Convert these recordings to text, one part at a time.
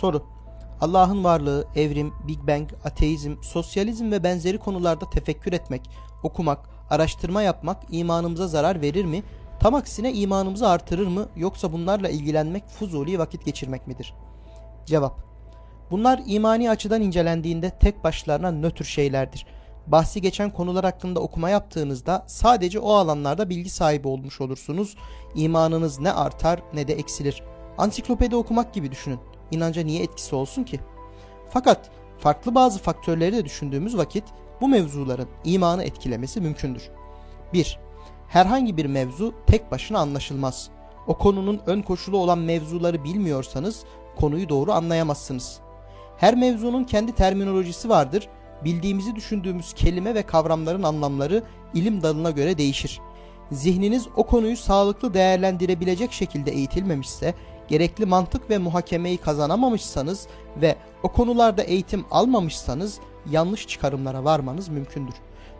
Soru Allah'ın varlığı, evrim, Big Bang, ateizm, sosyalizm ve benzeri konularda tefekkür etmek, okumak, araştırma yapmak imanımıza zarar verir mi? Tam aksine imanımızı artırır mı yoksa bunlarla ilgilenmek fuzuli vakit geçirmek midir? Cevap Bunlar imani açıdan incelendiğinde tek başlarına nötr şeylerdir. Bahsi geçen konular hakkında okuma yaptığınızda sadece o alanlarda bilgi sahibi olmuş olursunuz. İmanınız ne artar ne de eksilir. Ansiklopedi okumak gibi düşünün. İnanca niye etkisi olsun ki? Fakat farklı bazı faktörleri de düşündüğümüz vakit bu mevzuların imanı etkilemesi mümkündür. 1. Herhangi bir mevzu tek başına anlaşılmaz. O konunun ön koşulu olan mevzuları bilmiyorsanız konuyu doğru anlayamazsınız. Her mevzunun kendi terminolojisi vardır. Bildiğimizi düşündüğümüz kelime ve kavramların anlamları ilim dalına göre değişir. Zihniniz o konuyu sağlıklı değerlendirebilecek şekilde eğitilmemişse, gerekli mantık ve muhakemeyi kazanamamışsanız ve o konularda eğitim almamışsanız yanlış çıkarımlara varmanız mümkündür.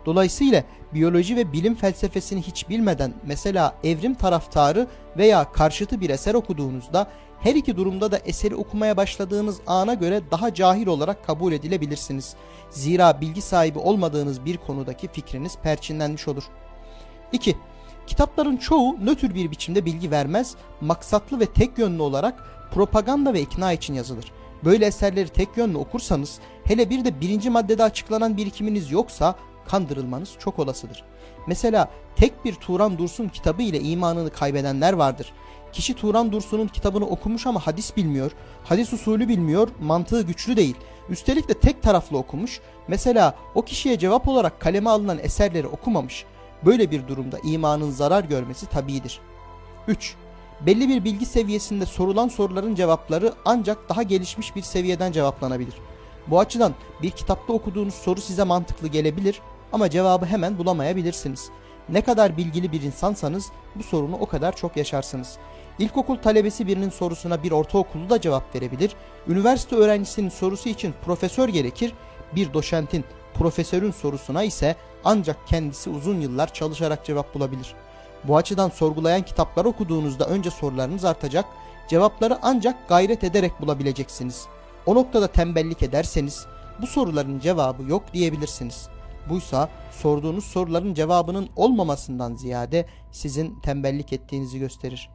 Dolayısıyla biyoloji ve bilim felsefesini hiç bilmeden mesela evrim taraftarı veya karşıtı bir eser okuduğunuzda her iki durumda da eseri okumaya başladığınız ana göre daha cahil olarak kabul edilebilirsiniz. Zira bilgi sahibi olmadığınız bir konudaki fikriniz perçinlenmiş olur. 2. Kitapların çoğu nötr bir biçimde bilgi vermez, maksatlı ve tek yönlü olarak propaganda ve ikna için yazılır. Böyle eserleri tek yönlü okursanız, hele bir de birinci maddede açıklanan birikiminiz yoksa kandırılmanız çok olasıdır. Mesela tek bir Turan Dursun kitabı ile imanını kaybedenler vardır. Kişi Turan Dursun'un kitabını okumuş ama hadis bilmiyor, hadis usulü bilmiyor, mantığı güçlü değil. Üstelik de tek taraflı okumuş. Mesela o kişiye cevap olarak kaleme alınan eserleri okumamış. Böyle bir durumda imanın zarar görmesi tabidir. 3. Belli bir bilgi seviyesinde sorulan soruların cevapları ancak daha gelişmiş bir seviyeden cevaplanabilir. Bu açıdan bir kitapta okuduğunuz soru size mantıklı gelebilir ama cevabı hemen bulamayabilirsiniz. Ne kadar bilgili bir insansanız bu sorunu o kadar çok yaşarsınız. İlkokul talebesi birinin sorusuna bir ortaokulu da cevap verebilir. Üniversite öğrencisinin sorusu için profesör gerekir. Bir doşentin, profesörün sorusuna ise ancak kendisi uzun yıllar çalışarak cevap bulabilir. Bu açıdan sorgulayan kitaplar okuduğunuzda önce sorularınız artacak, cevapları ancak gayret ederek bulabileceksiniz. O noktada tembellik ederseniz bu soruların cevabı yok diyebilirsiniz. Buysa sorduğunuz soruların cevabının olmamasından ziyade sizin tembellik ettiğinizi gösterir.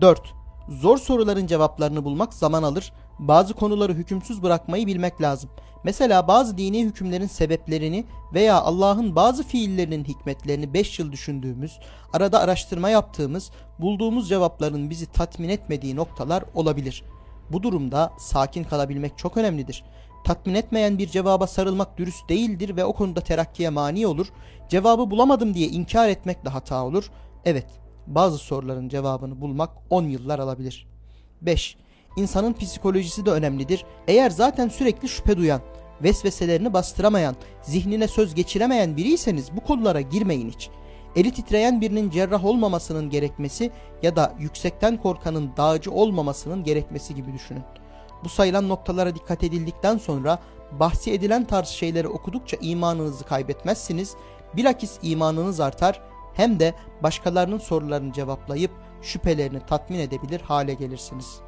4. Zor soruların cevaplarını bulmak zaman alır. Bazı konuları hükümsüz bırakmayı bilmek lazım. Mesela bazı dini hükümlerin sebeplerini veya Allah'ın bazı fiillerinin hikmetlerini 5 yıl düşündüğümüz, arada araştırma yaptığımız, bulduğumuz cevapların bizi tatmin etmediği noktalar olabilir. Bu durumda sakin kalabilmek çok önemlidir. Tatmin etmeyen bir cevaba sarılmak dürüst değildir ve o konuda terakkiye mani olur. Cevabı bulamadım diye inkar etmek de hata olur. Evet, bazı soruların cevabını bulmak 10 yıllar alabilir. 5. İnsanın psikolojisi de önemlidir. Eğer zaten sürekli şüphe duyan, vesveselerini bastıramayan, zihnine söz geçiremeyen biriyseniz bu konulara girmeyin hiç. Eli titreyen birinin cerrah olmamasının gerekmesi ya da yüksekten korkanın dağcı olmamasının gerekmesi gibi düşünün. Bu sayılan noktalara dikkat edildikten sonra bahsi edilen tarz şeyleri okudukça imanınızı kaybetmezsiniz. Bilakis imanınız artar hem de başkalarının sorularını cevaplayıp şüphelerini tatmin edebilir hale gelirsiniz.''